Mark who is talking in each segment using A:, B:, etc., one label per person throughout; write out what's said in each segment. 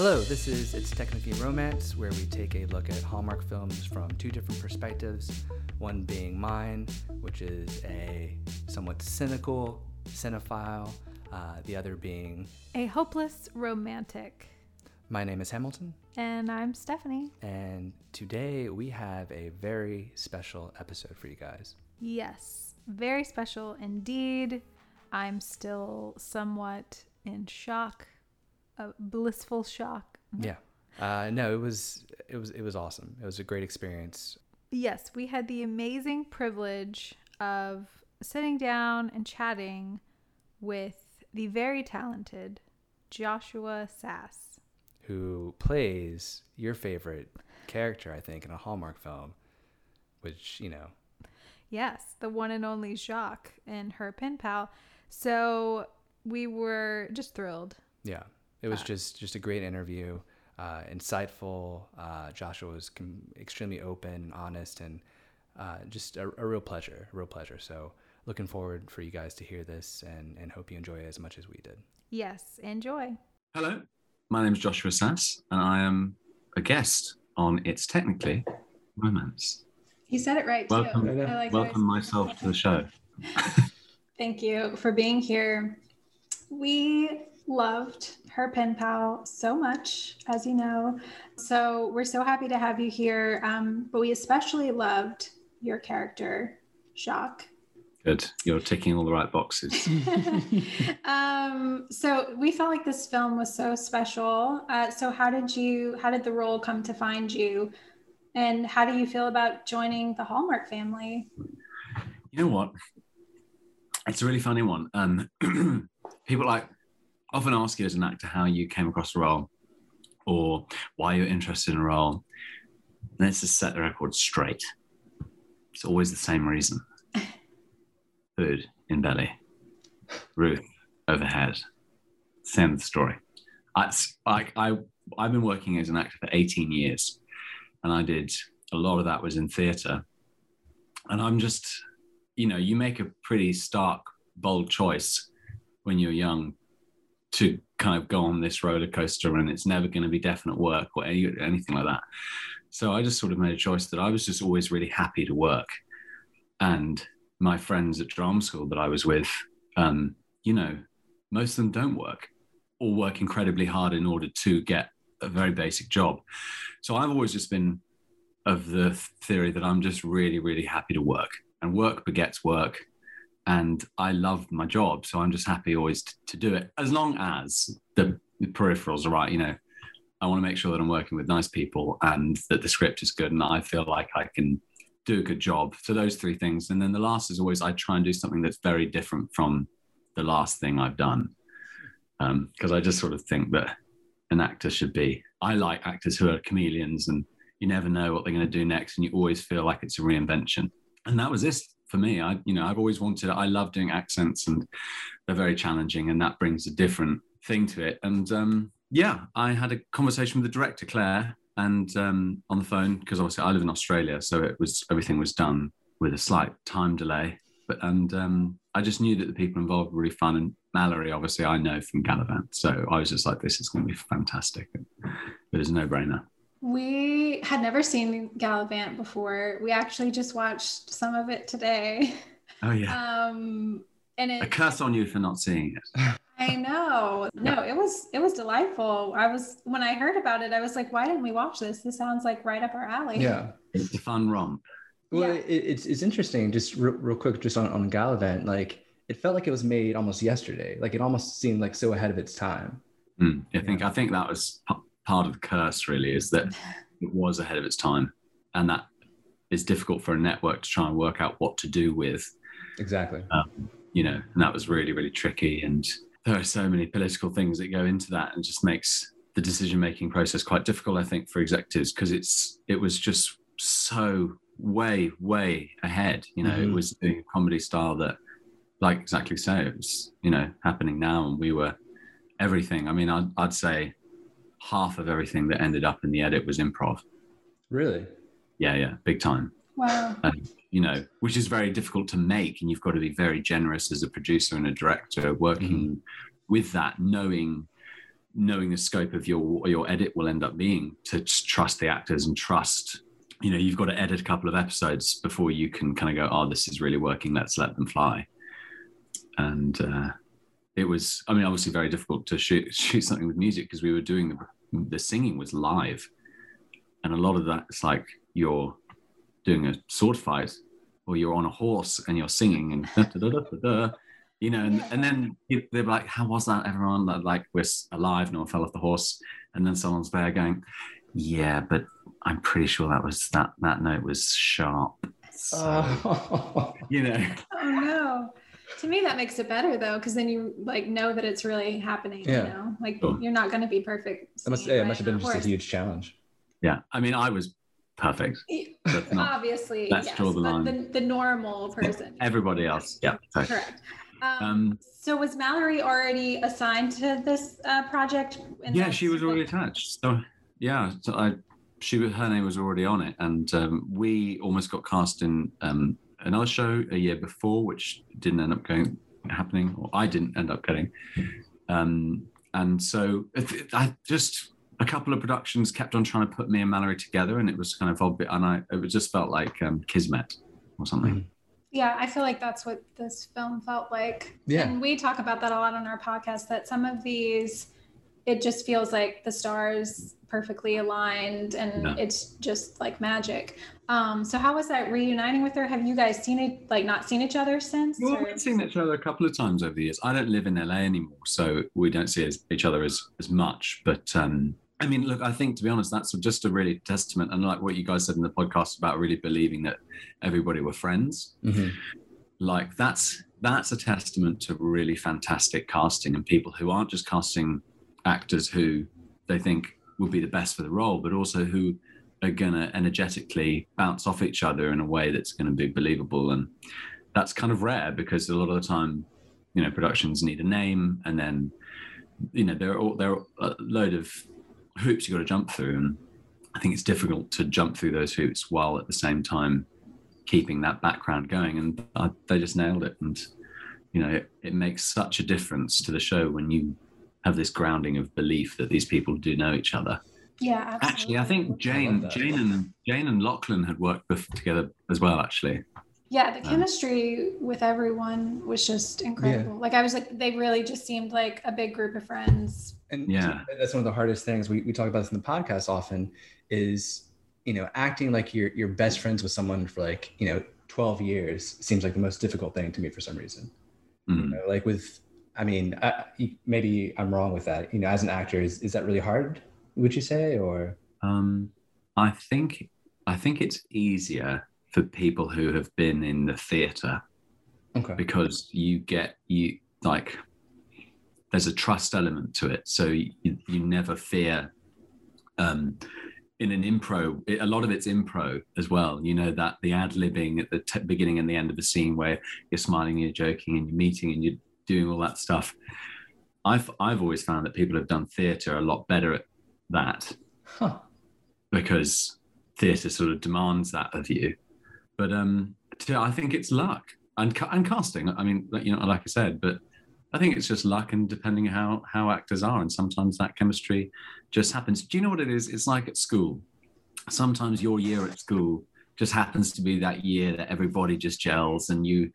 A: Hello, this is It's Technically Romance, where we take a look at Hallmark films from two different perspectives. One being mine, which is a somewhat cynical cinephile, uh, the other being.
B: A hopeless romantic.
A: My name is Hamilton,
B: And I'm Stephanie.
A: and today we have a very special episode for you guys.
B: Yes, very special indeed. I'm still somewhat in shock, a blissful shock.
A: Yeah. Uh, no, it was it was it was awesome. It was a great experience.
B: Yes, we had the amazing privilege of sitting down and chatting with the very talented Joshua Sasse.
A: Who plays your favorite character? I think in a Hallmark film, which you know
B: Yes, the one and only Jacques and her pen pal. So we were just thrilled.
A: Yeah, it was
B: Uh,
A: just just a great interview, uh, insightful. Uh, Joshua was com- extremely open and honest, and uh, just a, a real pleasure, a real pleasure. So looking forward for you guys to hear this, and and hope you enjoy it as much as we did.
B: Yes, enjoy.
C: Hello, my name is Joshua Sasse, and I am a guest on It's Technically Romance.
D: You said it right too.
C: Welcome,
D: I like
C: welcome myself to the show.
D: Thank you for being here. We loved her pen pal so much, as you know. So we're so happy to have you here. Um, but we especially loved your character, Jacques.
C: Good, you're ticking all the right boxes.
D: um, so we felt like this film was so special. Uh, so how did you? How did the role come to find you? And how do you feel about joining the Hallmark family?
C: You know what? It's a really funny one. Um, people like often ask you as an actor how you came across the role or why you're interested in a role. Let's just set the record straight. It's always the same reason. Food in belly, Ruth overhead. Same story. Like I, I've been working as an actor for 18 years, and I did a lot of that was in theatre. And I'm just, you know, you make a pretty stark, bold choice when you're young to kind of go on this roller coaster, and it's never going to be definite work or any, anything like that. So I just sort of made a choice that I was just always really happy to work. And my friends at drama school that I was with, um, you know, most of them don't work or work incredibly hard in order to get a very basic job. So I've always just been of the theory that I'm just really, really happy to work and work begets work. And I love my job. So I'm just happy always to, to do it as long as the, peripherals are right. You know, I want to make sure that I'm working with nice people and that the script is good and I feel like I can do a good job. So those three things. And then the last is always I try and do something that's very different from the last thing I've done. Um, because I just sort of think that an actor should be. I like actors who are chameleons and you never know what they're going to do next and you always feel like it's a reinvention. And that was this for me. I, you know, I've always wanted, I love doing accents and they're very challenging and that brings a different thing to it. And um, yeah, I had a conversation with the director, Claire, and um, on the phone, because obviously I live in Australia. So it was, everything was done with a slight time delay. But, and um, I just knew that the people involved were really fun. And Mallory, obviously, I know from Galavant. So I was just like, this is going to be fantastic. It was a no brainer.
D: We had never seen Galavant before. We actually just watched some of it today.
C: Oh, yeah.
D: Um, and
C: a
D: it,
C: curse on you for not seeing it.
D: I know. No, it was it was delightful. I was when I heard about it, I was like, why didn't we watch this? This sounds like right up our alley.
A: Yeah.
C: It's a fun romp.
A: Well,
D: Yeah.
A: it, it's it's interesting. Just real, real quick, just on on Galavant, like it felt like it was made almost yesterday. Like it almost seemed like so ahead of its time.
C: Mm, I think I think that was p- part of the curse. Really, is that it was ahead of its time, and that is difficult for a network to try and work out what to do with.
A: Exactly.
C: Um, you know, and that was really really tricky. And there are so many political things that go into that, and just makes the decision making process quite difficult. I think for executives because it's it was just so way way ahead. You know, it
A: Mhm.
C: was doing a comedy style that, like exactly so, it was you know happening now, and we were everything. I mean, I'd, I'd say half of everything that ended up in the edit was improv.
A: Really?
C: Yeah, yeah, big time.
D: Wow.
C: And, you know, which is very difficult to make. And you've got to be very generous as a producer and a director working with that, knowing knowing the scope of your your edit will end up being to trust the actors and trust you know you've got to edit a couple of episodes before you can kind of go oh this is really working let's let them fly and uh, it was i mean obviously very difficult to shoot shoot something with music because we were doing the the singing was live and a lot of that is like you're doing a sword fight or you're on a horse and you're singing and da, da, da, da, da, you know, and, and then they're like, how was that, everyone? Like, we're alive, no one fell off the horse. And then someone's there going, yeah, but I'm pretty sure that was that that note was sharp. So,
A: Oh.
C: you know,
D: Oh no. To me, that makes it better though, because then you like know that it's really happening.
A: Yeah.
D: You know, like
C: Sure.
D: you're not going to be perfect.
A: That must,
D: singing
A: yeah, it must have been
D: riding
A: just a huge challenge.
C: yeah. I mean, I was perfect. That's not
D: Obviously,
C: let's
D: yes,
C: draw the line.
D: the, the normal person.
C: everybody else. Yeah. So,
D: Correct. Um,
C: Um,
D: so was Mallory already assigned to this uh, project? and
C: yeah, she was already attached. So yeah, so I, she her name was already on it, and um, we almost got cast in um, another show a year before, which didn't end up going happening, or I didn't end up getting. Um, and so I just a couple of productions kept on trying to put me and Mallory together, and it was kind of obvious, and I it just felt like um, kismet or something.
A: Mhm.
D: Yeah, I feel like that's what this film felt like.
A: Yeah.
D: And we talk about that a lot on our podcast that some of these, it just feels like the stars perfectly aligned and
C: Yeah.
D: it's just like magic. Um, so how was that reuniting with her? Have you guys seen it, like not seen each other since?
C: Well,
D: or-
C: we've seen each other a couple of times over the years. I don't live in LA anymore, so we don't see as, each other as as much. But um, I mean, look, I think to be honest, that's just a really testament, and like what you guys said in the podcast about really believing that everybody were friends.
A: Mhm.
C: Like that's that's a testament to really fantastic casting and people who aren't just casting actors who they think would be the best for the role, but also who are gonna energetically bounce off each other in a way that's going to be believable. And that's kind of rare because a lot of the time you know productions need a name and then you know there are all, there are a load of hoops you got to jump through. And i think it's difficult to jump through those hoops while at the same time keeping that background going. And I, they just nailed it. And you know it, it makes such a difference to the show when you have this grounding of belief that these people do know each other
D: yeah, absolutely.
C: actually i think jane
A: that.
C: jane and jane and lachlan had worked together as well actually
D: Yeah, the
C: Um,
D: chemistry with everyone was just incredible. Like I was like, they really just seemed like a big group of friends.
A: And
C: Yeah.
A: that's one of the hardest things we, we talk about this in the podcast often is, you know, acting like you're, you're best friends with someone for like, you know, 12 years seems like the most difficult thing to me for some reason. You
C: Mm.
A: know, like with, I mean, I, maybe I'm wrong with that. You know, as an actor, is, is that really hard, would you say? Or,
C: Um, I think I think it's easier for people who have been in the theatre
A: okay.
C: because you get you like there's a trust element to it, so you, you never fear. Um, in an impro, a lot of it's impro as well. You know that the ad libbing at the t- beginning and the end of a scene where you're smiling, and you're joking, and you're meeting, and you're doing all that stuff. I've I've always found that people have done theatre a lot better at that
A: Huh.
C: because theatre sort of demands that of you. But um, to, I think it's luck and and casting. I mean, like, you know, like I said, but I think it's just luck and depending how how actors are, and sometimes that chemistry just happens. Do you know what it is? It's like at school. Sometimes your year at school just happens to be that year that everybody just gels and you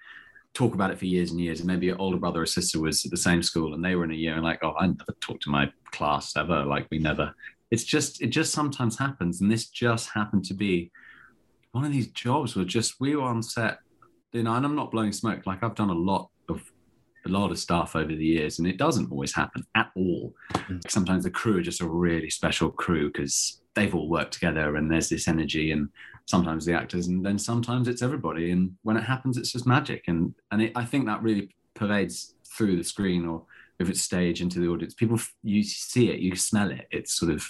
C: talk about it for years and years. And maybe your older brother or sister was at the same school and they were in a year and like, oh, I never talked to my class ever. Like we never. It's just it just sometimes happens, and this just happened to be one of these jobs where just we were on set, you know, and I'm not blowing smoke. Like I've done a lot of a lot of stuff over the years, and it doesn't always happen at all.
A: Mhm.
C: Sometimes the crew are just a really special crew because they've all worked together and there's this energy, and sometimes the actors, and then sometimes it's everybody. And when it happens, it's just magic. And and it, I think that really pervades through the screen or if it's stage into the audience. People, you see it, you smell it. It's sort of,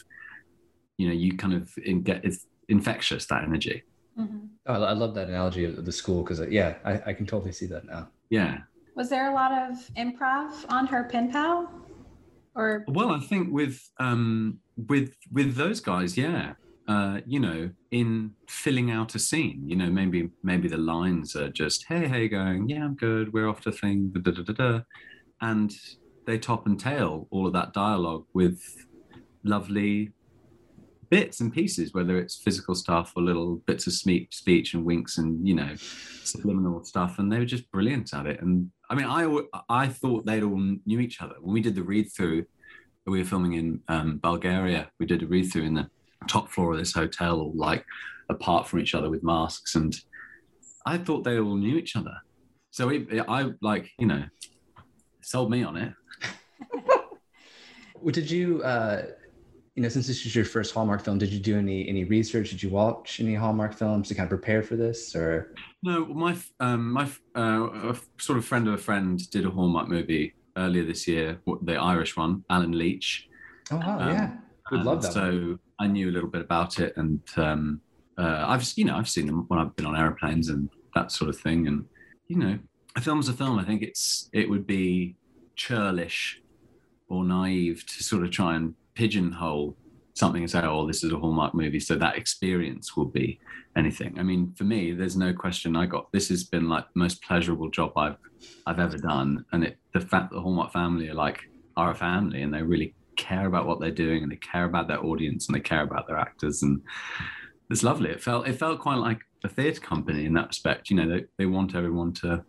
C: you know, you kind of in, get it's infectious that energy.
D: Mhm.
A: Oh, I I love that analogy of the school because, yeah, I, I can totally see that now.
C: Yeah.
D: Was there a lot of improv on her pen pal? Or
C: Well, I think with um, with with those guys, yeah, uh, you know, in filling out a scene, you know, maybe maybe the lines are just, "Hey, hey, going, yeah, I'm good. We're off to thing, da da da da,", da," and they top and tail all of that dialogue with lovely bits and pieces, whether it's physical stuff or little bits of speech, speech and winks and you know subliminal stuff, and they were just brilliant at it. And I mean, I I thought they'd all knew each other when we did the read through. We were filming in um, Bulgaria. We did a read through in the top floor of this hotel, like apart from each other with masks, and I thought they all knew each other. So it, I like you know sold me on it.
A: What did you, uh, you know, since this is your first Hallmark film, did you do any any research? Did you watch any Hallmark films to kind of prepare for this, or?
C: No, my um, my uh, a sort of friend of a friend did a Hallmark movie earlier this year, the Irish one, Allen Leech.
A: Oh wow, um, yeah, would love that.
C: So. I knew a little bit about it, and um, uh, I've you know I've seen them when I've been on airplanes and that sort of thing, and you know, a film's a film. I think it's it would be churlish or naive to sort of try and pigeonhole something and say, oh, this is a Hallmark movie. So that experience will be anything. I mean, for me, there's no question I got this has been like the most pleasurable job I've I've ever done. And it the fact that the Hallmark family are like are a family and they really care about what they're doing and they care about their audience and they care about their actors and it's lovely. It felt it felt quite like a theatre company in that respect. You know, they, they want everyone to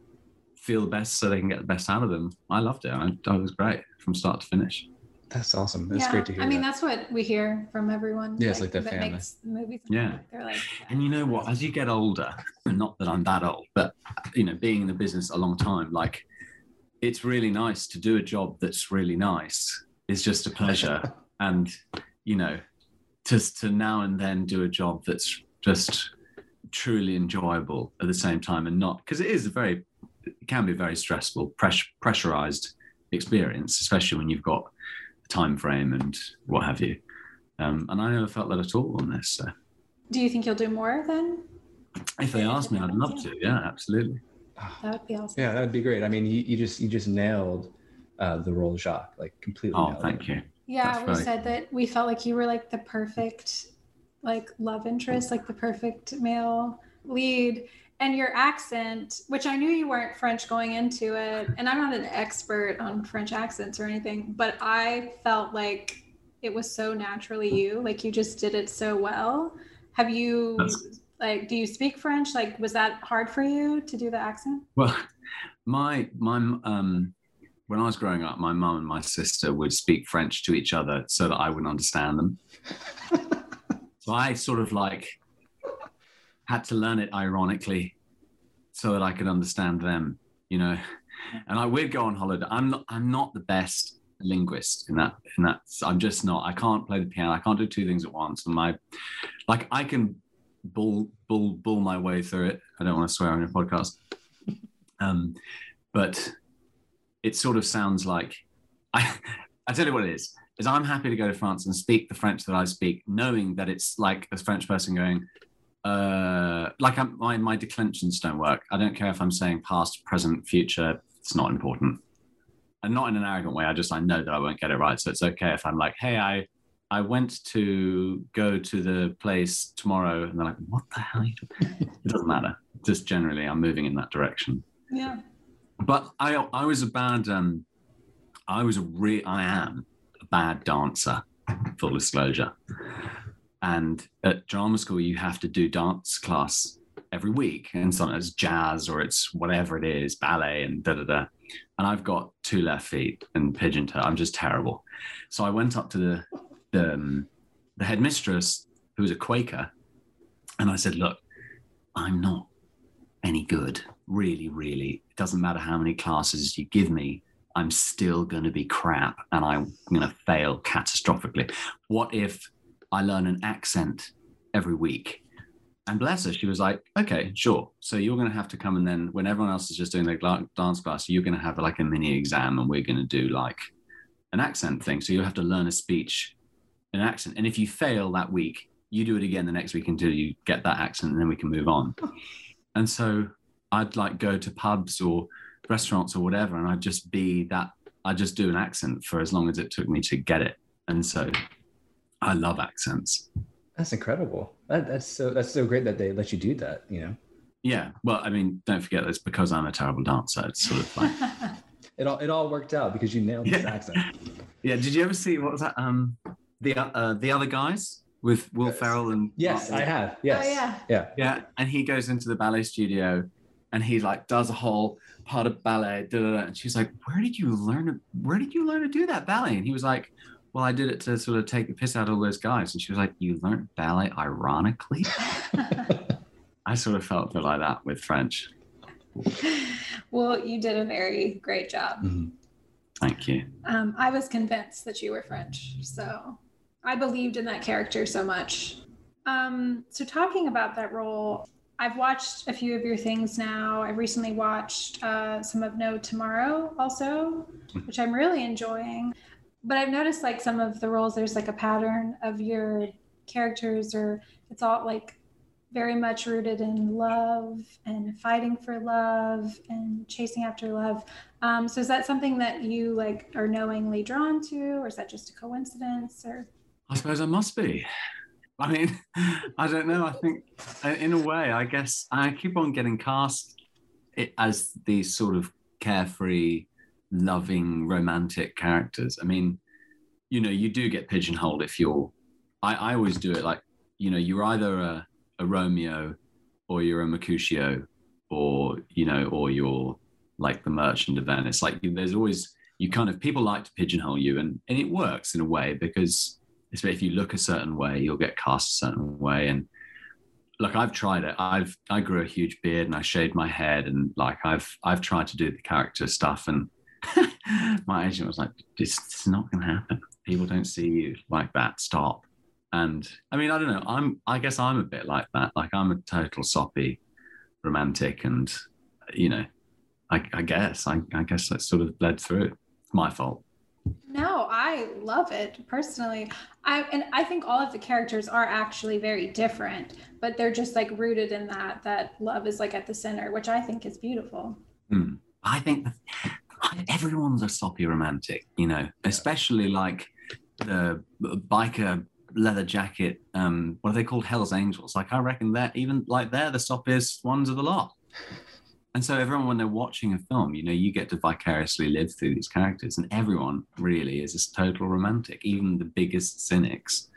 C: feel the best so they can get the best out of them. I loved it. I, I was great from start to finish.
A: That's awesome. That's yeah, great to hear.
D: I mean, that. that's what we hear from everyone.
A: Yeah, it's like, like the family.
D: Makes movies.
C: Yeah. They're like, and you know what? As you get older, not that I'm that old, but you know, being in the business a long time, like it's really nice to do a job that's really nice. It's just a pleasure, and you know, just to now and then do a job that's just truly enjoyable at the same time, and not because it is a very, it can be a very stressful, press, pressurized experience, especially when you've got a time frame and what have you. Um, and I never felt that at all on this. So.
D: Do you think you'll do more then?
C: If they ask me, I'd love to. Yeah, absolutely.
D: That would be awesome.
A: Yeah, that would be great. I mean, you, you just you just nailed uh, the role of Jacques, like completely.
C: Oh, thank
A: it.
C: you.
D: Yeah, That's we right. said that we felt like you were like the perfect, like love interest, like the perfect male lead and your accent, which I knew you weren't French going into it, and I'm not an expert on French accents or anything, but I felt like it was so naturally you, like you just did it so well. Have you like do you speak French? Like was that hard for you to do the accent?
C: Well, my my um when I was growing up, my mum and my sister would speak French to each other so that I wouldn't understand them. so I sort of like had to learn it ironically so that I could understand them, you know. And I would go on holiday. I'm not I'm not the best linguist in that in that I'm just not. I can't play the piano. I can't do two things at once. And my like I can bull bull bull my way through it. I don't want to swear on your podcast. Um, but it sort of sounds like I I tell you what it is is I'm happy to go to France and speak the French that I speak, knowing that it's like a French person going, uh, like I'm, my my declensions don't work. I don't care if I'm saying past, present, future. It's not important, and not in an arrogant way. I just I know that I won't get it right, so it's okay if I'm like, hey, I I went to go to the place tomorrow, and they're like, what the hell? it doesn't matter. Just generally, I'm moving in that direction.
D: Yeah.
C: But I I was a bad um, I was a re I am a bad dancer. Full disclosure. And at drama school, you have to do dance class every week, and sometimes jazz or it's whatever it is, ballet and da da da. And I've got two left feet and pigeon toe. I'm just terrible. So I went up to the the, um, the headmistress, who was a Quaker, and I said, "Look, I'm not any good. Really, really. It doesn't matter how many classes you give me. I'm still going to be crap and I'm going to fail catastrophically. What if I learn an accent every week. And bless her, she was like, okay, sure. So you're going to have to come and then when everyone else is just doing their dance class, you're going to have like a mini exam and we're going to do like an accent thing. So you'll have to learn a speech, an accent. And if you fail that week, you do it again the next week until you get that accent and then we can move on. And so I'd like go to pubs or restaurants or whatever, and I'd just be that, I'd just do an accent for as long as it took me to get it. And so I love accents.
A: That's incredible. That, that's so that's so great that they let you do that. You know.
C: Yeah. Well, I mean, don't forget that's because I'm a terrible dancer. It's sort of like
A: it all it all worked out because you nailed this
C: Yeah.
A: accent.
C: Yeah. Did you ever see what was that? Um, the uh, the other guys with Will
A: Yes.
C: Ferrell and
A: Yes, I have. Yes.
D: Oh, yeah.
A: Yeah.
C: Yeah, and he goes into the ballet studio, and he like does a whole part of ballet. Da, da, da. And she's like, "Where did you learn? To, where did you learn to do that ballet?" And he was like, "Well, I did it to sort of take the piss out of all those guys." And she was like, "You learned ballet ironically?" I sort of felt a bit like that with French.
D: well, you did a very great job.
A: Mhm.
C: Thank you.
D: Um, I was convinced that you were French, so I believed in that character so much. Um, so, talking about that role, I've watched a few of your things now. I've recently watched uh, some of No Tomorrow also, which I'm really enjoying. But I've noticed like some of the roles, there's like a pattern of your characters, or it's all like very much rooted in love and fighting for love and chasing after love. Um, so is that something that you like are knowingly drawn to, or is that just a coincidence? Or
C: I suppose I must be. I mean, I don't know. I think, uh, in a way, I guess I keep on getting cast as these sort of carefree, loving, romantic characters. I mean, you know, you do get pigeonholed if you're. I, I always do it like, you know, you're either a, a Romeo, or you're a Mercutio, or you know, or you're like the Merchant of Venice. Like, there's always you kind of people like to pigeonhole you, and and it works in a way because especially if you look a certain way, you'll get cast a certain way. And look, I've tried it. I've I grew a huge beard and I shaved my head, and like I've I've tried to do the character stuff, and my agent was like, "It's, it's not going to happen. People don't see you like that. Stop." And I mean, I don't know. I'm I guess I'm a bit like that. Like I'm a total soppy romantic, and you know, I, I guess I, I guess that sort of bled through. It's my fault.
D: no, I love it personally. I and I think all of the characters are actually very different, but they're just like rooted in that that love is like at the center, which I think is beautiful.
C: Hmm. I think that everyone's a soppy romantic, you know, especially like the biker leather jacket. Um, what are they called? Hell's Angels. Like I reckon that even like they're the soppiest ones of the lot. And so everyone, when they're watching a film, you know, you get to vicariously live through these characters, and everyone really is a total romantic, even the biggest cynics.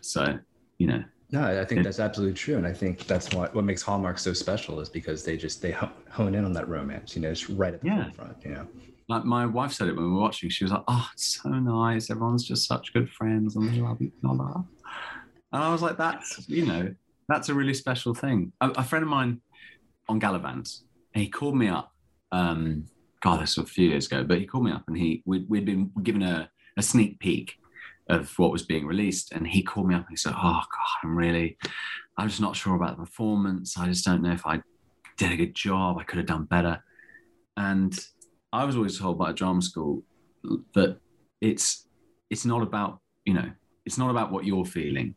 C: So, you know,
A: No, I think
C: It-
A: that's absolutely true, and I think that's what what makes Hallmark so special is because they just they hone in on that romance, you know, just right at the front.
C: Yeah.
A: forefront. You know,
C: like my wife said it when we were watching. She was like, "Oh, it's so nice. Everyone's just such good friends, and they love each other." And I was like, "That's you know, that's a really special thing." A, a friend of mine on Galavant, he called me up. Um, God, this was a few years ago, but he called me up and he we'd, we'd been given a, a sneak peek of what was being released, and he called me up and he said, "Oh God, I'm really, I'm just not sure about the performance. I just don't know if I did a good job. I could have done better." And I was always told by a drama school that it's it's not about you know it's not about what you're feeling.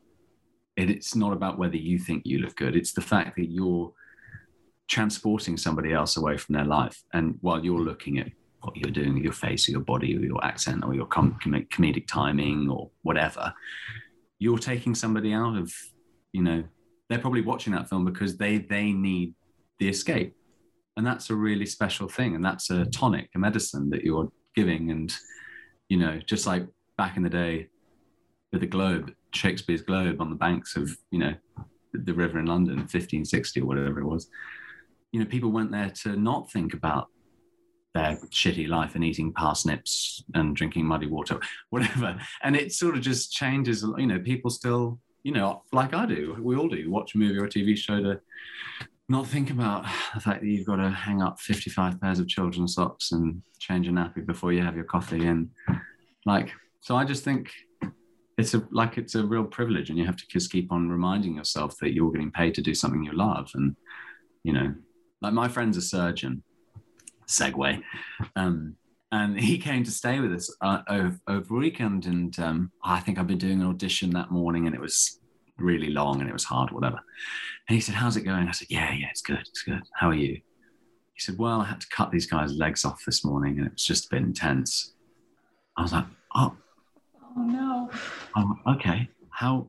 C: It, it's not about whether you think you look good. It's the fact that you're transporting somebody else away from their life, and while you're looking at what you're doing with your face or your body or your accent or your com- com- comedic timing or whatever, you're taking somebody out of you know they're probably watching that film because they they need the escape. And that's a really special thing. And that's a tonic a medicine that you're giving. And you know just like back in the day with the globe shakespeare's globe on the banks of you know the river in london 1560 or whatever it was you know people went there to not think about their shitty life and eating parsnips and drinking muddy water whatever. And it sort of just changes you know people still you know like i do we all do watch a movie or a tv show to not think about the fact that you've got to hang up 55 pairs of children's socks and change a nappy before you have your coffee and like so i just think it's a like it's a real privilege and you have to just keep on reminding yourself that you're getting paid to do something you love and you know like my friend's a surgeon segue um and he came to stay with us uh, over, over weekend and um, i think i've been doing an audition that morning and it was really long and it was hard whatever and he said, How's it going? I said, Yeah, yeah, it's good. It's good. How are you? He said, Well, I had to cut these guys' legs off this morning and it was just a bit intense. I was like, Oh,
D: Oh no.
C: okay. How?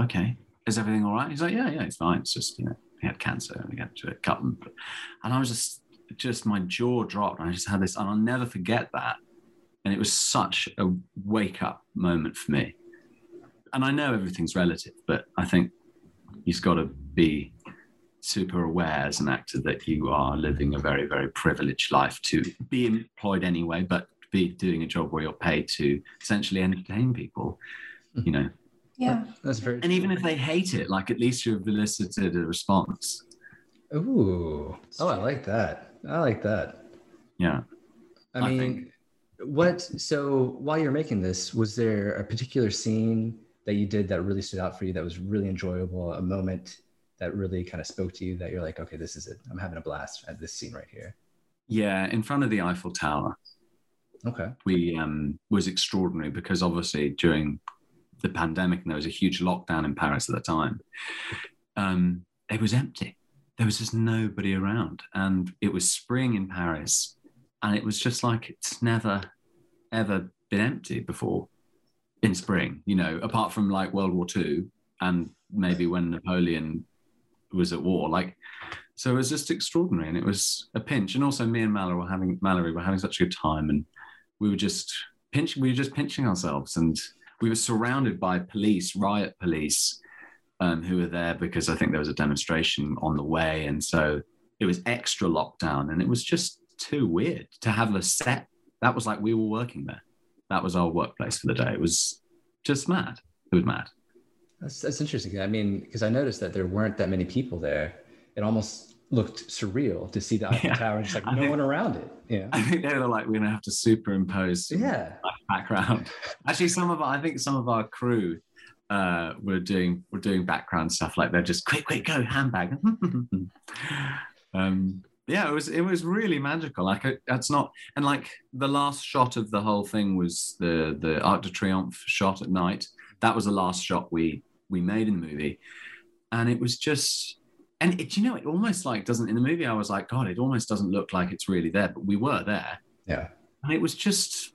C: Okay. Is everything all right? He's like, Yeah, yeah, it's fine. It's just, you know, he had cancer and we had to cut them. And I was just, just my jaw dropped. I just had this, and I'll never forget that. And it was such a wake up moment for me. And I know everything's relative, but I think you've got to be super aware as an actor that you are living a very, very privileged life to be employed anyway, but be doing a job where you're paid to essentially entertain people, you mm-hmm. know.
D: Yeah.
A: That's very.
C: And even if they hate it, like at least you've elicited a response.
A: Ooh. Oh, I like that. I like that.
C: Yeah.
A: I
C: I
A: mean,
C: think-
A: what? So while you're making this, was there a particular scene that you did that really stood out for you? That was really enjoyable. A moment that really kind of spoke to you. That you're like, okay, this is it. I'm having a blast at this scene right here.
C: Yeah, in front of the Eiffel Tower.
A: Okay.
C: we um, was extraordinary because obviously during the pandemic and there was a huge lockdown in Paris at the time. Um, it was empty. There was just nobody around, and it was spring in Paris, and it was just like it's never ever been empty before in spring. You know, apart from like World War II and maybe when Napoleon was at war, like. So it was just extraordinary, and it was a pinch. And also, me and Mallory were having Mallory were having such a good time, and we were just pinching we were just pinching ourselves and we were surrounded by police riot police um, who were there because i think there was a demonstration on the way. And so it was extra lockdown and it was just too weird to have a set. That was like we were working there. That was our workplace for the day. It was just mad. It was mad.
A: That's that's interesting. I mean, because I noticed that there weren't that many people there. It almost looked surreal to see the Eiffel
C: Yeah.
A: Tower and just like
C: I
A: no
C: think-
A: one around it. Yeah.
C: i think they were like we're gonna have to superimpose
A: Yeah.
C: background. Actually, some of our, I think some of our crew uh, were doing were doing background stuff like they're just quick, quick, go handbag. um, yeah, it was it was really magical. Like it, that's not and like the last shot of the whole thing was the the Arc de Triomphe shot at night. That was the last shot we we made in the movie, and it was just. And it, you know, it almost like doesn't in the movie. I was like, God, it almost doesn't look like it's really there, but we were there.
A: Yeah.
C: and it was just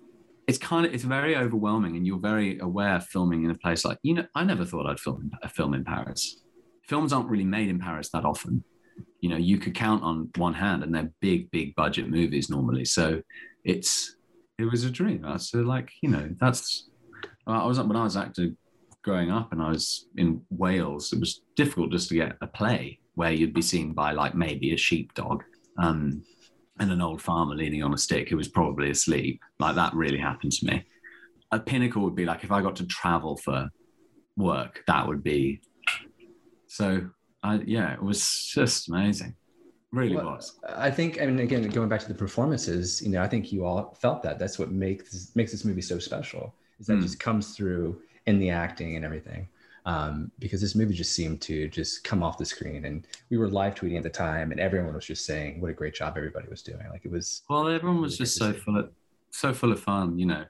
C: it's kind of it's very overwhelming and you're very aware filming in a place like you know i never thought i'd film a uh, film in paris. Films aren't really made in paris that often. You know you could count on one hand and they're big big budget movies normally. So it's it was a dream. So uh, like you know that's i was when i was acting growing up and i was in wales it was difficult just to get a play where you'd be seen by like maybe a sheepdog um and an old farmer leaning on a stick who was probably asleep. Like that really happened to me. A pinnacle would be like if I got to travel for work, that would be. So, I yeah, it was just amazing. Really
A: Well,
C: was.
A: I think, I mean, again, going back to the performances, you know, I think you all felt that. That's what makes makes this movie so special. Is that
C: Hmm.
A: just comes through in the acting and everything. Um, because this movie just seemed to just come off the screen, and we were live tweeting at the time, and everyone was just saying what a great job everybody was doing. Like it was,
C: Well, everyone was
A: Really
C: just so full of so full of fun, you know.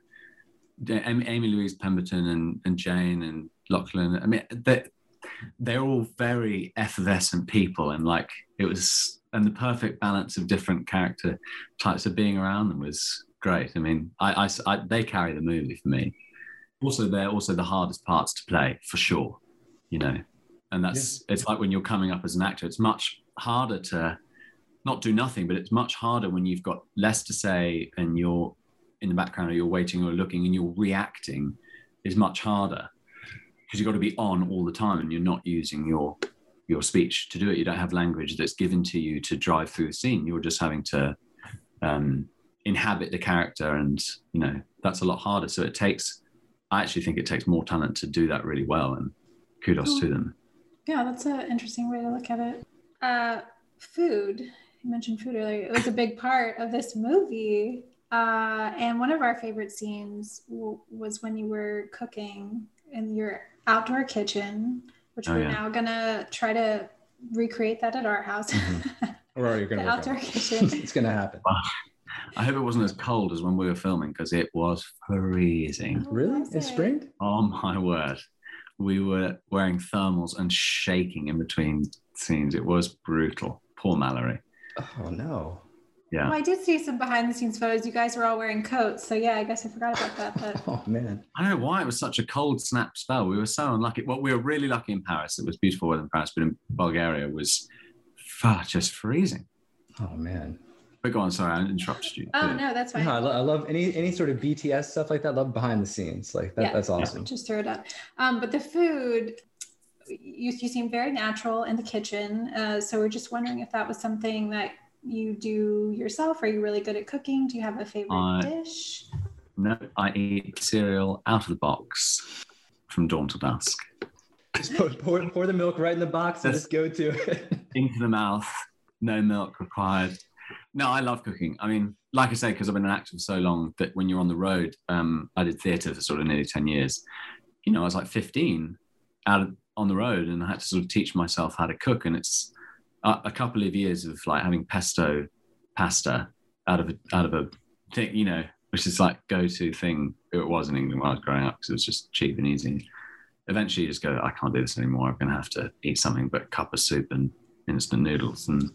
C: Amy, Amy Louise Pemberton and, and Jane and Lachlan. I mean, they they're all very effervescent people, and like it was, and the perfect balance of different character types of being around them was great. I mean, I, I, I they carry the movie for me. Also, they're also the hardest parts to play for sure, you know. And that's it's like when you're coming up as an actor, it's much harder to not do nothing, but it's much harder when you've got less to say and you're in the background or you're waiting or looking and you're reacting is much harder because you've got to be on all the time and you're not using your your speech to do it. You don't have language that's given to you to drive through the scene. You're just having to um, inhabit the character, and you know that's a lot harder. So it takes. I actually think it takes more talent to do that really well, and kudos to them.
D: Yeah, that's an interesting way to look at it. Uh, food. You mentioned food earlier. It was a big part of this movie. Uh, and one of our favorite scenes w- was when you were cooking in your outdoor kitchen, which
C: Oh,
D: we're
C: yeah.
D: now gonna try to recreate that at our house.
A: or you're
D: the
A: gonna work
D: outdoor
A: on
D: kitchen.
A: it's gonna happen.
C: I hope it wasn't as cold as when we were filming because it was freezing.
A: Really?
D: was
A: In spring?
C: Oh my word. We were wearing thermals and shaking in between scenes. It was brutal. Poor Mallory.
A: Oh no.
C: Yeah.
D: Oh, I did see some behind the scenes photos. You guys were all wearing coats. So yeah, I guess I forgot about that. But
A: Oh man.
C: I don't know why it was such a cold snap spell. We were so unlucky. Well, we were really lucky in Paris. It was beautiful weather in Paris, but in Bulgaria it was far just freezing.
A: Oh man.
C: But go on, sorry, I interrupted you.
D: Oh no, that's fine.
A: No, I, lo- I love any any sort of BTS stuff like that. Love behind the scenes. Like that,
D: Yeah.
A: that's awesome.
D: Just throw it up. Um, but the food, you, you seem very natural in the kitchen. Uh, so we're just wondering if that was something that you do yourself. Are you really good at cooking? Do you have a favorite
C: I-
D: dish?
C: No, I eat cereal out of the box from dawn to dusk.
A: Just pour, pour, pour the milk right in the box and
C: That's-
A: just go to it.
C: Into the mouth, no milk required. No, I love cooking. I mean, like I say, because I've been an actor for so long that when you're on the road, um, I did theatre for sort of nearly 10 years. You know, I was like 15 out on the road and I had to sort of teach myself how to cook. And it's a, a couple of years of like having pesto pasta out of a, out of a thing, you know, which is like go-to thing. It was in England when I was growing up because it was just cheap and easy. Eventually, you just go, I can't do this anymore. I'm going to have to eat something but cup of soup and instant noodles. And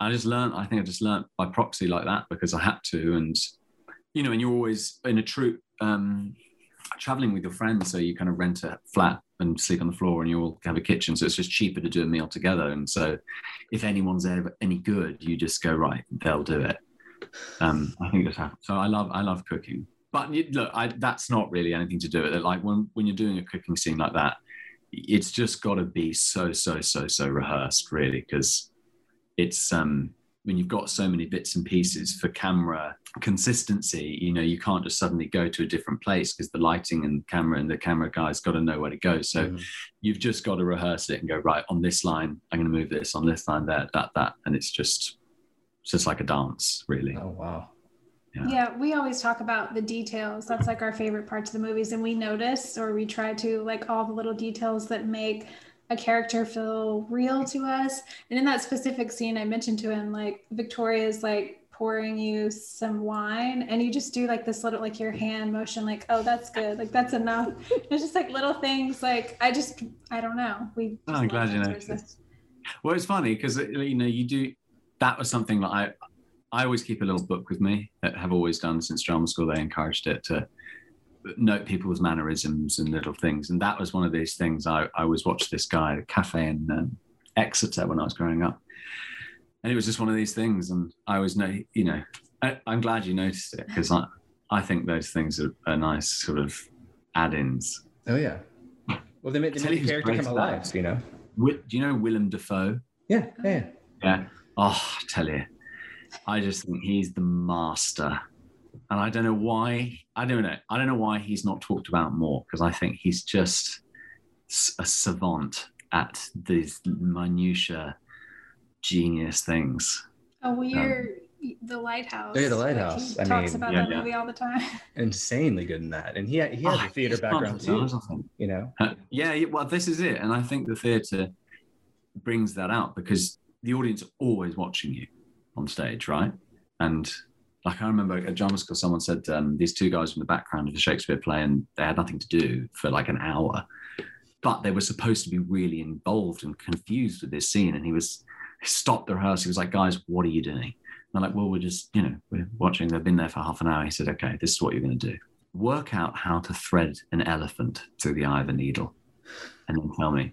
C: I just learned, I think I just learned by proxy like that because I had to. And, you know, and you're always in a troupe um, traveling with your friends. So you kind of rent a flat and sleep on the floor and you all have a kitchen. So it's just cheaper to do a meal together. And so if anyone's ever any good, you just go, right, they'll do it. Um, I think that's happened. So I love, I love cooking. But look, I, that's not really anything to do with it. Like when, when you're doing a cooking scene like that, it's just got to be so, so, so, so rehearsed, really, because it's um when you've got so many bits and pieces for camera consistency you know you can't just suddenly go to a different place because the lighting and camera and the camera guys got to know where to go so
A: Mhm.
C: you've just got to rehearse it and go right on this line i'm going to move this on this line there that that and it's just it's just like a dance really
A: Oh wow.
C: Yeah.
D: Yeah, we always talk about the details. That's like our favorite parts of the movies. And we notice or we try to like all the little details that make a character feel real to us. And in that specific scene, I mentioned to him, like Victoria's like pouring you some wine and you just do like this little like your hand motion like oh that's good like that's enough it's just like little things like i just i don't know we
C: Oh, I'm glad you noticed. Well, it's funny because uh, you know you do. That was something that I, I always keep a little book with me. That have always done since drama school. They encouraged it to note people's mannerisms and little things, and that was one of these things. I I always watched this guy at a cafe in um, Exeter when I was growing up, and it was just one of these things. And I always know, you know, I, I'm glad you noticed it because I I think those things are, are nice sort of add-ins.
A: Oh yeah. Well, they
C: Tell
A: the character come
C: at that.
A: alive. You know.
C: Do you know Willem Dafoe?
A: Yeah. Yeah.
C: Yeah. Oh, I tell you, I just think he's the master. And I don't know why, I don't know. I don't know why he's not talked about more because I think he's just a savant at these minutiae genius things.
D: oh well you're the lighthouse
A: Um, Yeah, The
D: Like,
A: Lighthouse.
D: he
A: I
D: talks
A: mean,
D: about
C: yeah,
D: that
C: yeah.
D: movie all the time
A: Insanely good in that, and he had, he has
C: Oh,
A: a theater background too.
C: phenomenal, I think.
A: You know.
C: Uh, yeah, yeah, well, this is it. And I think the theatre brings that out because the audience are always watching you on stage, right? And I remember at drama school, someone said um, these two guys from the background of a Shakespeare play, and they had nothing to do for like an hour, but they were supposed to be really involved and confused with this scene. And he was stopped the rehearsal. He was like, "Guys, what are you doing?" And they're like, "Well, we're just, you know, we're watching." They've been there for half an hour. He said, "Okay, this is what you're going to do." work out how to thread an elephant through the eye of a needle and then tell me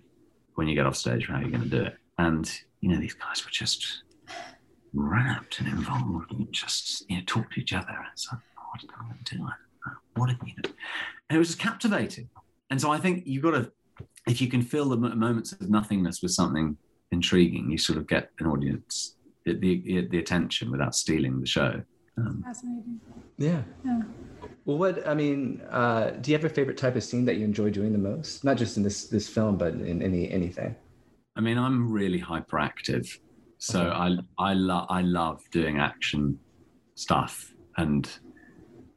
C: when you get off stage how you're going to do it. And, you know, these guys were just wrapped and involved and just, you know, talk to each other. And it's like, oh, what am I going to do? I don't know. What are you know? And it was just captivating. And so I think you've got to, if you can fill the moments of nothingness with something intriguing, you sort of get an audience, the, the, the attention without stealing the show. Um,
D: fascinating
A: Yeah.
D: Yeah.
A: Well, what I mean, uh, do you have a favorite type of scene that you enjoy doing the most? Not just in this this film, but in any anything.
C: I mean, I'm really hyperactive, so I I love I love doing action stuff and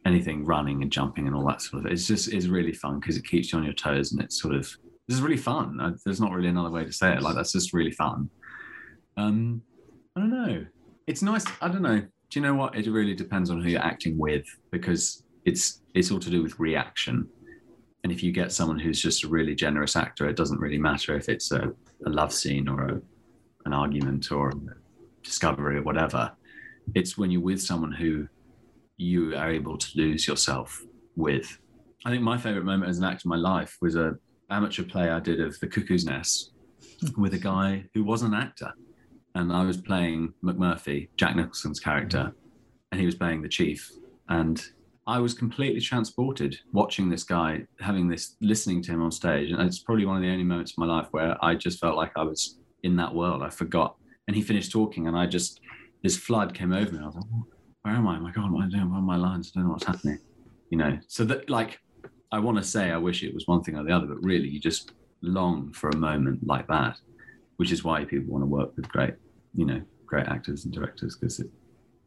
C: anything running and jumping and all that sort of. It's just it's really fun because it keeps you on your toes and it's sort of this is really fun. I, there's not really another way to say it. Like that's just really fun. Um, I don't know. It's nice. I don't know. Do you know what? It really depends on who you're acting with because it's it's all to do with reaction. And if you get someone who's just a really generous actor, it doesn't really matter if it's a, a love scene or a, an argument or a discovery or whatever. It's when you're with someone who you are able to lose yourself with. I think my favorite moment as an actor in my life was a amateur play I did of The Cuckoo's Nest hmm. with a guy who was an actor. and I was playing McMurphy, Jack Nicholson's character, hmm. and he was playing the chief. And I was completely transported watching this guy, having this, listening to him on stage. And it's probably one of the only moments of my life where I just felt like I was in that world. I forgot. And he finished talking, and I just, this flood came over me. I was like, where am I? Oh my God, what am I doing? What are my lines? I don't know what's happening. You know, so that, like, I want to say I wish it was one thing or the other, but really, you just long for a moment like that, which is why people want to work with great, you know, great actors and directors because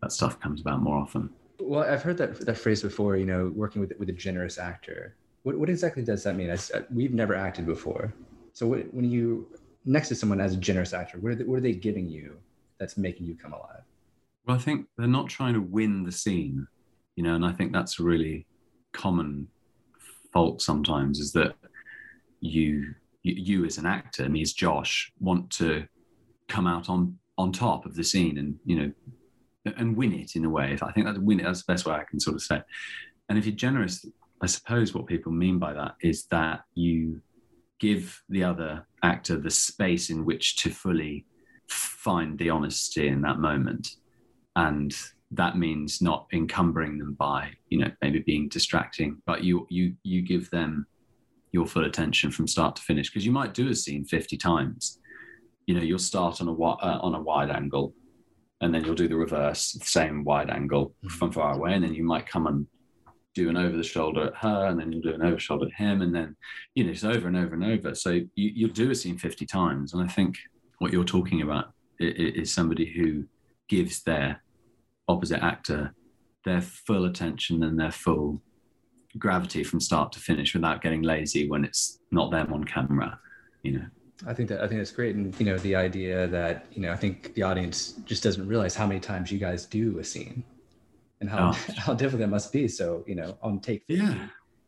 C: that stuff comes about more often.
A: Well, I've heard that that phrase before. You know, working with with a generous actor. What what exactly does that mean? I, we've never acted before. So what, when you next to someone as a generous actor, what are they, what are they giving you that's making you come alive?
C: Well, I think they're not trying to win the scene, you know, and I think that's a really common fault sometimes is that you you as an actor, me as Josh, want to come out on on top of the scene and you know and win it in a way. If I think that's win it. That's the best way I can sort of say. And if you're generous, I suppose what people mean by that is that you give the other actor the space in which to fully find the honesty in that moment, and that means not encumbering them by you know maybe being distracting, but you you you give them your full attention from start to finish. Because you might do a scene 50 times. You know you'll start on a uh, on a wide angle and then you'll do the reverse same wide angle mm-hmm. from far away and then you might come and do an over the shoulder at her and then you'll do an over shoulder at him and then you know it's over and over and over. So you, you'll do a scene 50 times and i think what you're talking about is somebody who gives their opposite actor their full attention and their full gravity from start to finish without getting lazy when it's not them on camera you know?
A: I think that I think that's great, and you know the idea that you know I think the audience just doesn't realize how many times you guys do a scene, and how oh. how difficult it must be. So you know on take,
C: 50, yeah,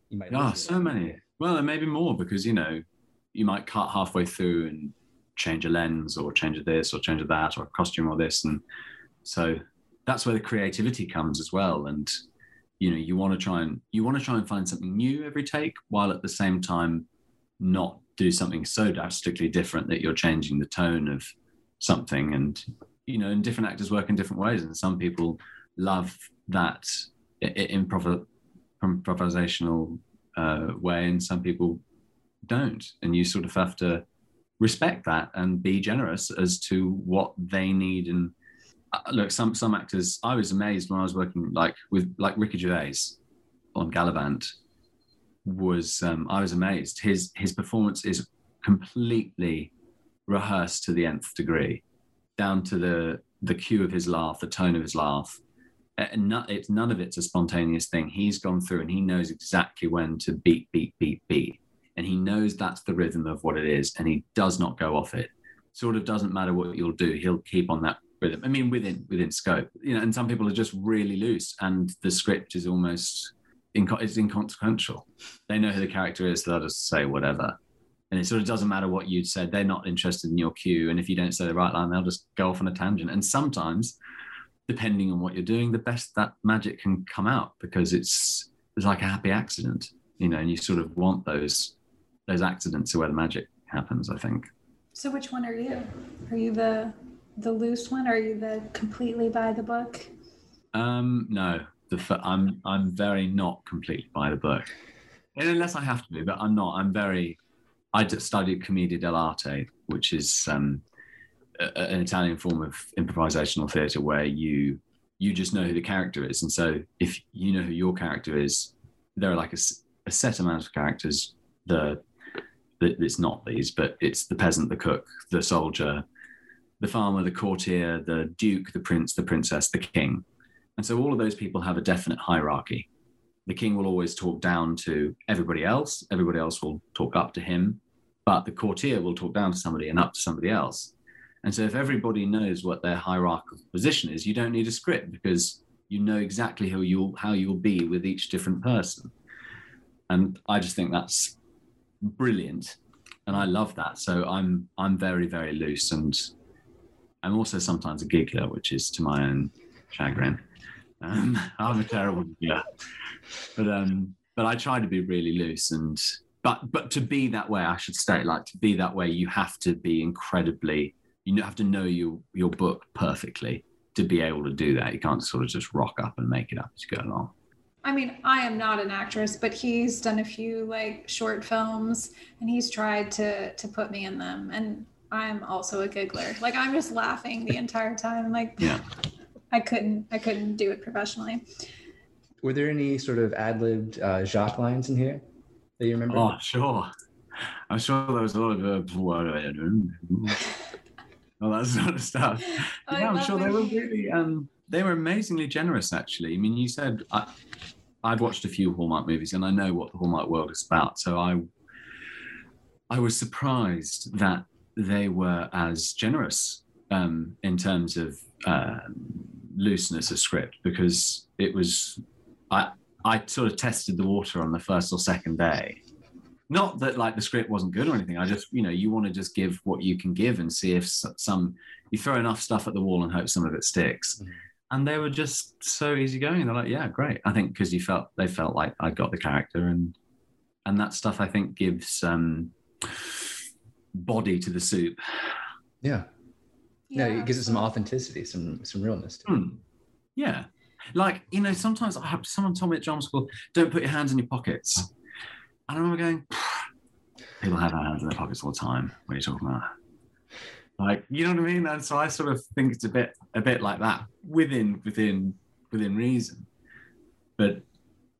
C: you might. Oh, so many. Well, and maybe more because you know you might cut halfway through and change a lens or change a this or change a that or a costume or this, and so that's where the creativity comes as well. And you know you want to try and you want to try and find something new every take while at the same time not do something so drastically different that you're changing the tone of something and you know and different actors work in different ways and some people love that improv improvisational uh, way and some people don't and you sort of have to respect that and be generous as to what they need and uh, look, some some actors. I was amazed when I was working like with like Ricky Gervais on Galavant. Was um, I was amazed. His his performance is completely rehearsed to the nth degree, down to the the cue of his laugh, the tone of his laugh. And not, it's none of it's a spontaneous thing. He's gone through and he knows exactly when to beat, beat, beat, beat, and he knows that's the rhythm of what it is, and he does not go off it. Sort of doesn't matter what you'll do. He'll keep on that rhythm. I mean, within within scope, you know. And some people are just really loose, and the script is almost inco- it's inconsequential. They know who the character is, so they'll just say whatever, and it sort of doesn't matter what you'd said. They're not interested in your cue, and if you don't say the right line, they'll just go off on a tangent. And sometimes, depending on what you're doing, the best that magic can come out because it's it's like a happy accident, you know. And you sort of want those those accidents to where the magic happens. I think.
D: So, which one are you? Are you the the loose one? Are you the completely by the book?
C: Um, no, the I'm I'm very not completely by the book, and unless I have to be, but I'm not. I'm very. I studied commedia dell'arte, which is um, a, an Italian form of improvisational theatre where you you just know who the character is, and so if you know who your character is, there are like a, a set amount of characters. The it's not these, but it's the peasant, the cook, the soldier, the farmer, the courtier, the duke, the prince, the princess, the king. And so all of those people have a definite hierarchy. The king will always talk down to everybody else, everybody else will talk up to him, but the courtier will talk down to somebody and up to somebody else. And so if everybody knows what their hierarchical position is, you don't need a script because you know exactly who you'll how you'll be with each different person. And I just think that's brilliant. And I love that. So I'm I'm very, very loose and I'm also sometimes a giggler, which is to my own chagrin. Um, I'm a terrible giggler, but um, but I try to be really loose and but but to be that way, I should state like to be that way, you have to be incredibly you have to know your your book perfectly to be able to do that. You can't sort of just rock up and make it up as you go along.
D: I mean, I am not an actress, but he's done a few like short films and he's tried to to put me in them and I'm also a giggler. Like I'm just laughing the entire time. Like
C: Yeah.
D: I couldn't I couldn't do it professionally.
A: Were there any sort of ad libbed uh, Jacques lines in here that you remember?
C: Oh, sure. I'm sure there was a lot of uh, what do I do? All that sort of stuff.
D: I
C: yeah, I'm sure
D: when
C: they were really um they were amazingly generous actually. I mean you said I I'd watched a few Hallmark movies and I know what the Hallmark world is about. So I I was surprised that they were as generous um, in terms of um, looseness of script because it was I I sort of tested the water on the first or second day. Not that like the script wasn't good or anything. I just you know you want to just give what you can give and see if some you throw enough stuff at the wall and hope some of it sticks.
A: Mhm.
C: And they were just so easygoing. They're like, yeah, great. I think because you felt they felt like I got the character and and that stuff I think gives um body to the soup.
A: yeah. No, it gives it some authenticity, some some realness. To it.
C: Hmm. Yeah. Like, you know, sometimes I have someone told me at drama school, don't put your hands in your pockets. I remember going, people have their hands in their pockets all the time. What are you talking about? Like, you know what I mean? And so I sort of think it's a bit a bit like that within within within reason. But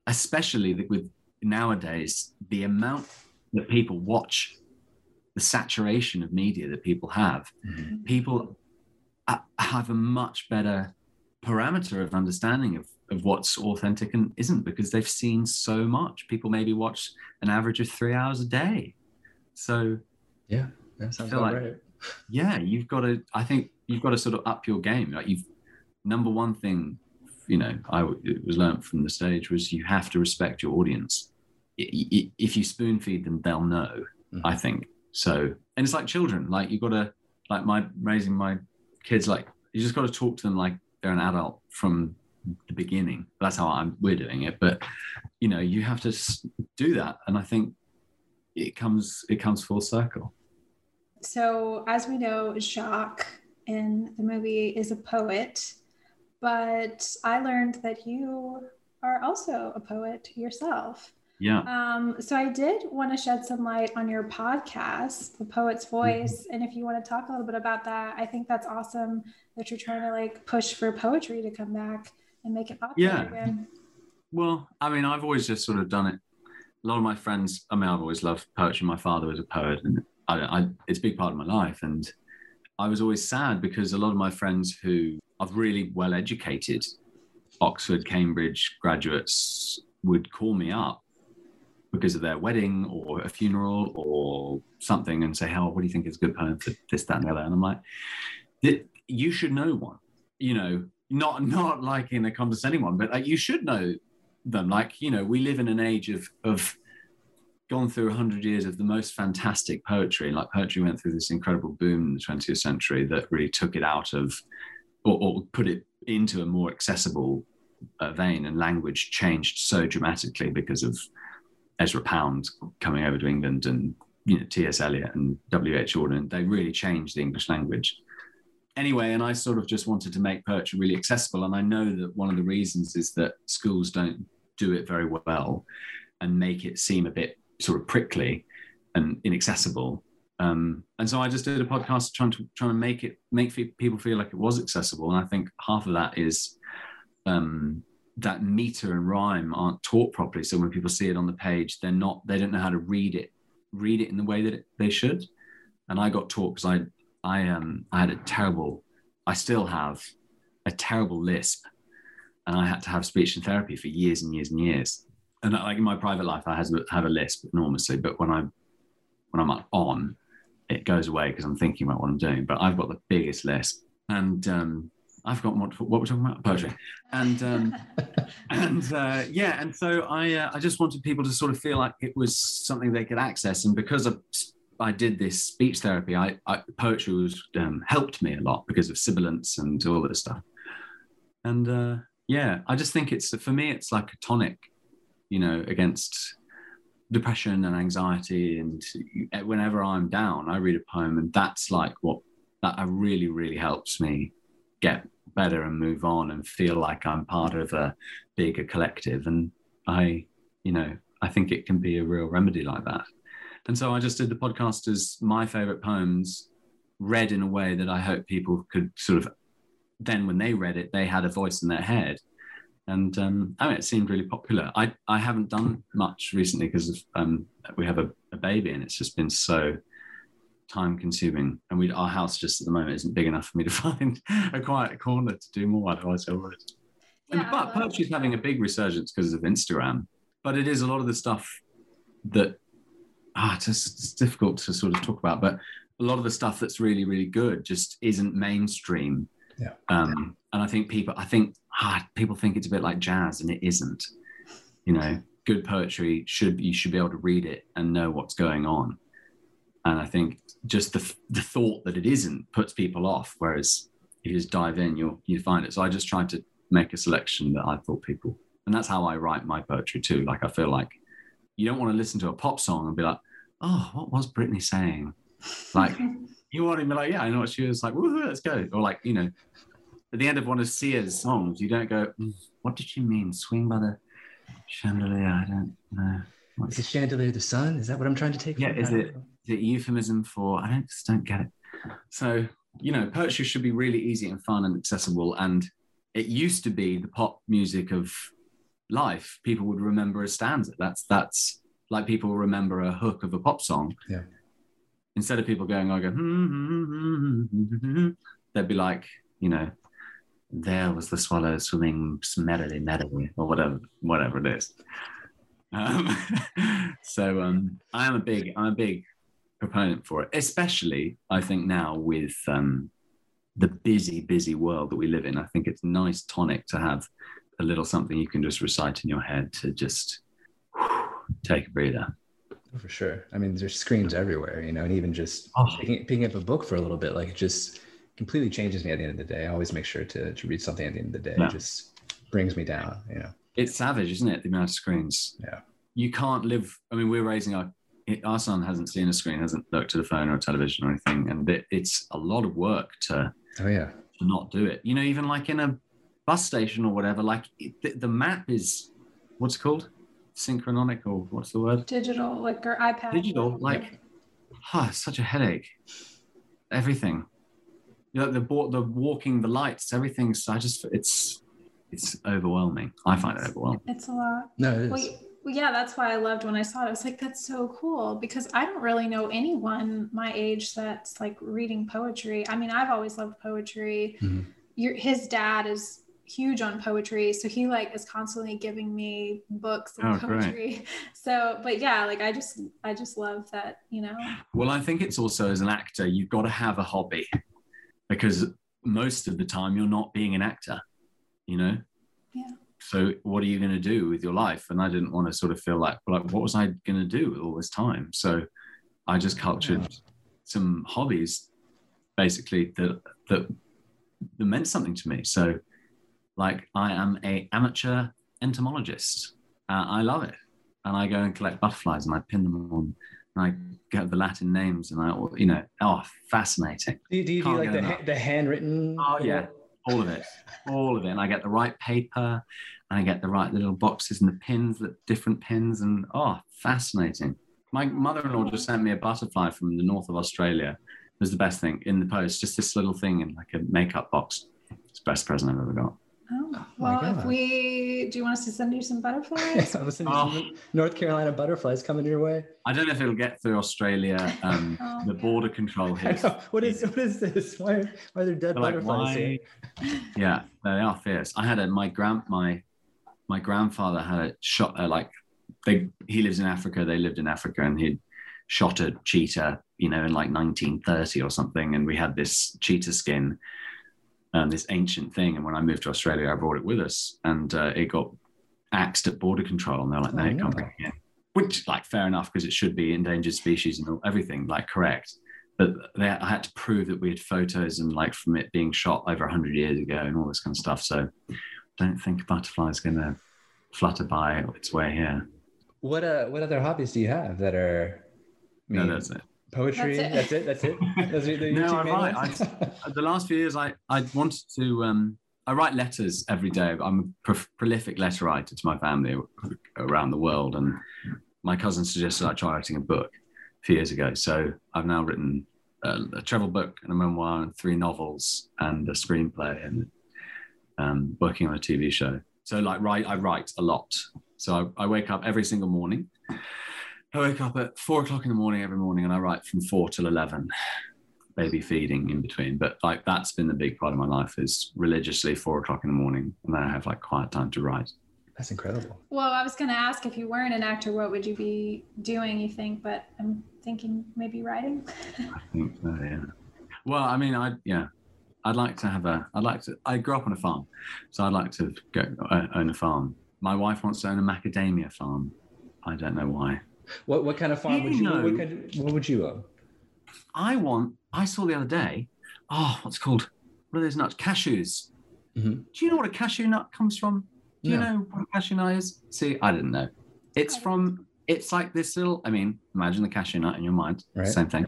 C: especially with nowadays, the amount that people watch, the saturation of media that people have,
A: Mhm.
C: people have a much better parameter of understanding of, of what's authentic and isn't because they've seen so much. People maybe watch an average of three hours a day. So
A: Yeah, that sounds
C: like-
A: right.
C: yeah, you've got to. I think you've got to sort of up your game. Like you've number one thing, you know, I it was learnt from the stage was you have to respect your audience. If you spoon feed them, they'll know.
A: Mhm.
C: I think so. And it's like children. Like you've got to like my raising my kids. Like you just got to talk to them like they're an adult from the beginning. That's how I'm. We're doing it, but you know, you have to do that. And I think it comes it comes full circle.
D: So, as we know, Jacques in the movie is a poet, but I learned that you are also a poet yourself.
C: Yeah.
D: Um, so, I did want to shed some light on your podcast, The Poet's Voice. And if you want to talk a little bit about that, I think that's awesome that you're trying to like push for poetry to come back and make it popular
C: Yeah.
D: again.
C: Well, I mean, I've always just sort of done it. A lot of my friends, I mean, I've always loved poetry. My father was a poet, and I, I, it's a big part of my life. And I was always sad because a lot of my friends who are really well educated, Oxford, Cambridge graduates, would call me up because of their wedding or a funeral or something and say, Hal, what do you think is a good poem for this, that, and the other? And I'm like, you should know one, you know, not not like in a condescending one, but like you should know them. Like, you know, we live in an age of of gone through 100 years of the most fantastic poetry. Like poetry went through this incredible boom in the 20th century that really took it out of or, or put it into a more accessible uh, vein and language changed so dramatically because of Ezra Pound coming over to England and you know T.S. Eliot and W.H. Auden. They really changed the English language. Anyway, and I sort of just wanted to make poetry really accessible. And I know that one of the reasons is that schools don't do it very well and make it seem a bit sort of prickly and inaccessible. Um, and so I just did a podcast trying to trying to make it make people feel like it was accessible. And I think half of that is um, that meter and rhyme aren't taught properly. So when people see it on the page, they're not they don't know how to read it read it in the way that it, they should. And I got taught because I I um I had a terrible I still have a terrible lisp, and I had to have speech and therapy for years and years and years. And like in my private life, I have a lisp enormously, but when I when I'm on, it goes away because I'm thinking about what I'm doing. But I've got the biggest lisp, and um, I've got what what we're talking about poetry, and um, and uh, yeah, and so I uh, I just wanted people to sort of feel like it was something they could access, and because of I did this speech therapy, I, I poetry was um, helped me a lot because of sibilance and all this stuff, and uh, yeah, I just think it's for me it's like a tonic, you know, against depression and anxiety, and whenever I'm down, I read a poem, and that's like what that really really helps me get better and move on and feel like I'm part of a bigger collective. And I, you know, I think it can be a real remedy like that. And so I just did the podcast as my favorite poems read in a way that I hope people could sort of then when they read it, they had a voice in their head. And um, I mean, it seemed really popular. I, I haven't done much recently because um, we have a, a baby and it's just been so time consuming and we our house just at the moment isn't big enough for me to find a quiet corner to do more otherwise i would yeah, and, but poetry's having a big resurgence because of instagram but it is a lot of the stuff that ah, it's, just, it's difficult to sort of talk about but a lot of the stuff that's really really good just isn't mainstream
A: yeah
C: um and i think people i think ah, people think it's a bit like jazz and it isn't you know good poetry should you should be able to read it and know what's going on and I think just the, the thought that it isn't puts people off. Whereas if you just dive in, you'll you find it. So I just tried to make a selection that I thought people, and that's how I write my poetry too. Like I feel like you don't want to listen to a pop song and be like, oh, what was Britney saying? Like you want to be like, yeah, I know what she was like. Woohoo, let's go. Or like you know, at the end of one of Sia's songs, you don't go, mm, what did she mean? Swing by the chandelier. I don't know.
A: Is the chandelier the sun? Is that what I'm trying to take?
C: Yeah, is it? the euphemism for I don't just don't get it. So you know, poetry should be really easy and fun and accessible. And it used to be the pop music of life. People would remember a stanza. That's that's like people remember a hook of a pop song.
A: Yeah.
C: Instead of people going, I go, hmm, hmm, hmm, they'd be like, you know, there was the swallow swimming merrily, merrily, or whatever, whatever it is. Um, so um, I am a big, I'm a big proponent for it, especially I think now with um, the busy, busy world that we live in. I think it's nice tonic to have a little something you can just recite in your head to just whew, take a breather.
A: For sure. I mean, there's screens everywhere, you know, and even just
C: oh.
A: picking, picking, up a book for a little bit, like it just completely changes me at the end of the day. I always make sure to, to read something at the end of the day. Yeah. It just brings me down, you know.
C: It's savage, isn't it? The amount of screens.
A: Yeah.
C: You can't live. I mean, we're raising our our son hasn't seen a screen, hasn't looked at a phone or a television or anything, and it, it's a lot of work to
A: oh yeah
C: to not do it. You know, even like in a bus station or whatever, like the, the map is what's called synchrononic or what's the word?
D: Digital, like or iPad.
C: Digital, like, huh, such a headache. Everything, you know, the the walking, the lights, everything's. I just, it's, it's overwhelming. I find it overwhelming.
D: It's a lot.
A: No, it is. Well,
D: well, yeah, that's why I loved when I saw it. I was like, that's so cool because I don't really know anyone my age that's like reading poetry. I mean, I've always loved poetry. Mm-hmm. Your, his dad is huge on poetry, so he like is constantly giving me books and oh, poetry. Great. So, but yeah, like I just, I just love that, you know.
C: Well, I think it's also as an actor, you've got to have a hobby because most of the time you're not being an actor, you know.
D: Yeah
C: so what are you going to do with your life and i didn't want to sort of feel like like what was i going to do with all this time so i just cultured yeah. some hobbies basically that that that meant something to me so like i am a amateur entomologist uh, i love it and i go and collect butterflies and i pin them on and I get the Latin names and I, you know, oh, fascinating.
A: Do you do, you do like the, the handwritten?
C: Oh, yeah all of it, all of it. And I get the right paper and I get the right little boxes and the pins, the different pins, and oh, fascinating. My mother-in-law just sent me a butterfly from the north of Australia. It was the best thing in the post, just this little thing in like a makeup box. It's the best present I've ever got.
D: Oh, oh well, if we do you want us to send you some butterflies?
A: I'll send you oh. some North Carolina butterflies coming your way.
C: I don't know if it'll get through Australia. Um, oh, the border control here.
A: What is what is this? Why, why are there dead They're butterflies like,
C: here? Yeah, they are fierce. I had a my grand my my grandfather had a shot uh, like they he lives in Africa. They lived in Africa, and he shot a cheetah, you know, in like 1930 or something. And we had this cheetah skin um, this ancient thing. And when I moved to Australia, I brought it with us, and uh, it got axed at border control, and they're like, "No, you can't bring it in." Which, like, fair enough, because it should be endangered species and everything, like, correct. But they, I had to prove that we had photos and like from it being shot over hundred years ago and all this kind of stuff. So, don't think a butterfly's going to flutter by its way here.
A: What uh, what other hobbies do you have that are?
C: I mean, no, that's it.
A: Poetry.
D: That's
A: That's
D: it.
A: it. That's it. Those are the
C: No, I
A: main
C: write.
A: ones?
C: Uh, the last few years, I I wanted to. Um, I write letters every day. I'm a pro- prolific letter writer to my family around the world, and my cousin suggested I try writing a book a few years ago. So I've now written a, a travel book and a memoir and three novels and a screenplay and um, working on a TV show. So like write, I write a lot. So I, I wake up every single morning. I wake up at four o'clock in the morning every morning, and I write from four till eleven baby feeding in between. But like that's been the big part of my life is religiously four o'clock in the morning, and then I have like quiet time to write.
A: That's incredible.
D: Well, I was going to ask if you weren't an actor, what would you be doing, you think? But I'm thinking maybe writing.
C: I think so, yeah. Well, I mean, I yeah, I'd like to have a. I'd like to. I grew up on a farm, so I'd like to go uh, own a farm. My wife wants to own a macadamia farm. I don't know why.
A: What what kind of farm would
C: You
A: you? What,
C: know-
A: kind what would you own?
C: I want. I saw the other day. Oh, what's it called? What are those nuts? Cashews.
A: Mhm.
C: Do you know what a cashew nut comes from? Do you
A: No.
C: know what a cashew nut is? See, I didn't know. It's from. It's like this little. I mean, imagine the cashew nut in your mind.
A: Right.
C: Same thing.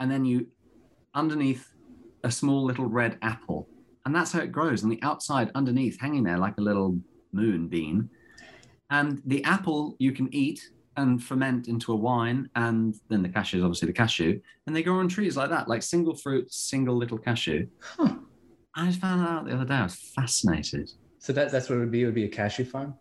C: And then you, underneath, a small little red apple, and that's how it grows. And the outside, underneath, hanging there like a little moon bean. And the apple you can eat and ferment into a wine, and then the cashew is obviously the cashew, and they grow on trees like that, like single fruit, single little cashew.
A: Huh.
C: I just found that out the other day. I was fascinated.
A: So that that's what it would be. It would be a cashew farm.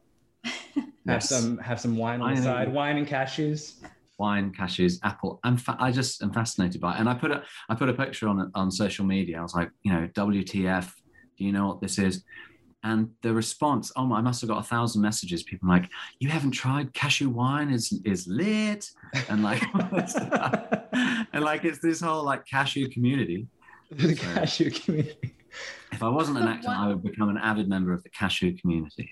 A: Have some have some wine on the
C: know.
A: side. Wine and cashews.
C: wine, cashews, apple. I'm fa- I just am fascinated by it. And I put a I put a picture on it on social media. I was like, you know, WTF? Do you know what this is? And the response, oh my, I must have got a thousand messages. People like, you haven't tried cashew wine is is lit, and like, and like it's this whole like cashew community.
A: the cashew community.
C: If I wasn't an actor, I would become an avid member of the cashew community.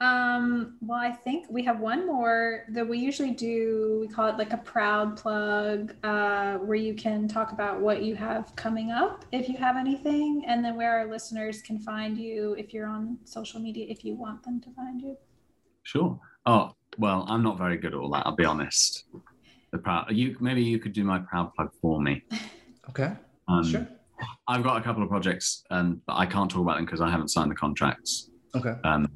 D: Um, well, I think we have one more that we usually do. We call it like a proud plug, uh, where you can talk about what you have coming up if you have anything, and then where our listeners can find you if you're on social media, if you want them to find you.
C: Sure. Oh well, I'm not very good at all that. I'll be honest. The proud you maybe you could do my proud plug for me.
A: Okay.
C: Um,
A: sure.
C: I've got a couple of projects, um, but I can't talk about them because I haven't signed the contracts.
A: Okay.
C: Um,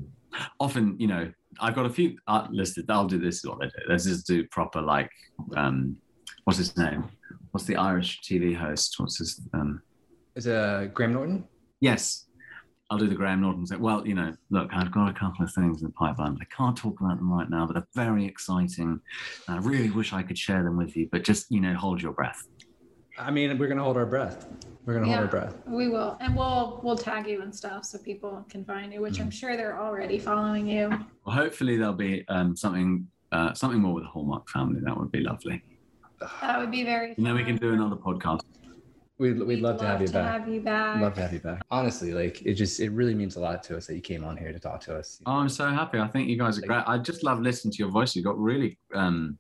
C: often, you know, I've got a few art listed. I'll do this. Is what they do. Let's just do proper like, um, what's his name? What's the Irish TV host? What's his? Um,
A: Is it uh, Graham Norton?
C: yes, I'll do the Graham Norton. Say, well, you know, look, I've got a couple of things in the pipeline. I can't talk about them right now, but they're very exciting. And I really wish I could share them with you. But just, you know, hold your breath.
A: I mean, we're gonna hold our breath. We're gonna
D: Yeah.
A: hold our breath.
D: We will, and we'll we'll tag you and stuff so people can find you, which I'm sure they're already following you.
C: Well, hopefully there'll be um, something uh, something more with the Hallmark family. That would be lovely.
D: That would be very.
C: And then we can do another podcast.
A: We'd, we'd love to have you back.
D: Have you back.
A: Love to have you back. Honestly, like it just it really means a lot to us that you came on here to talk to us.
C: Oh, I'm so happy. I think you guys are great. I just love listening to your voice. You've got really um,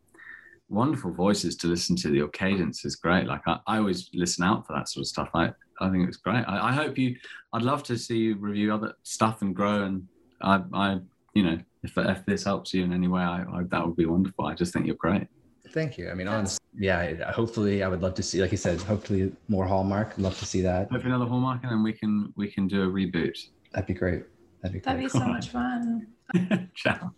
C: wonderful voices to listen to. Your cadence is great. Like I, I always listen out for that sort of stuff. I, I think it's great. I, I hope you. I'd love to see you review other stuff and grow. And I, I you know, if if this helps you in any way, I, I that would be wonderful. I just think you're great.
A: Thank you. I mean, honestly, yeah. Hopefully, I would love to see, like you said, hopefully more Hallmark. Love to see that.
C: Hopefully another Hallmark, and then we can we can do a reboot.
A: That'd be great. That'd be great.
D: That'd be so much fun.
C: Ciao.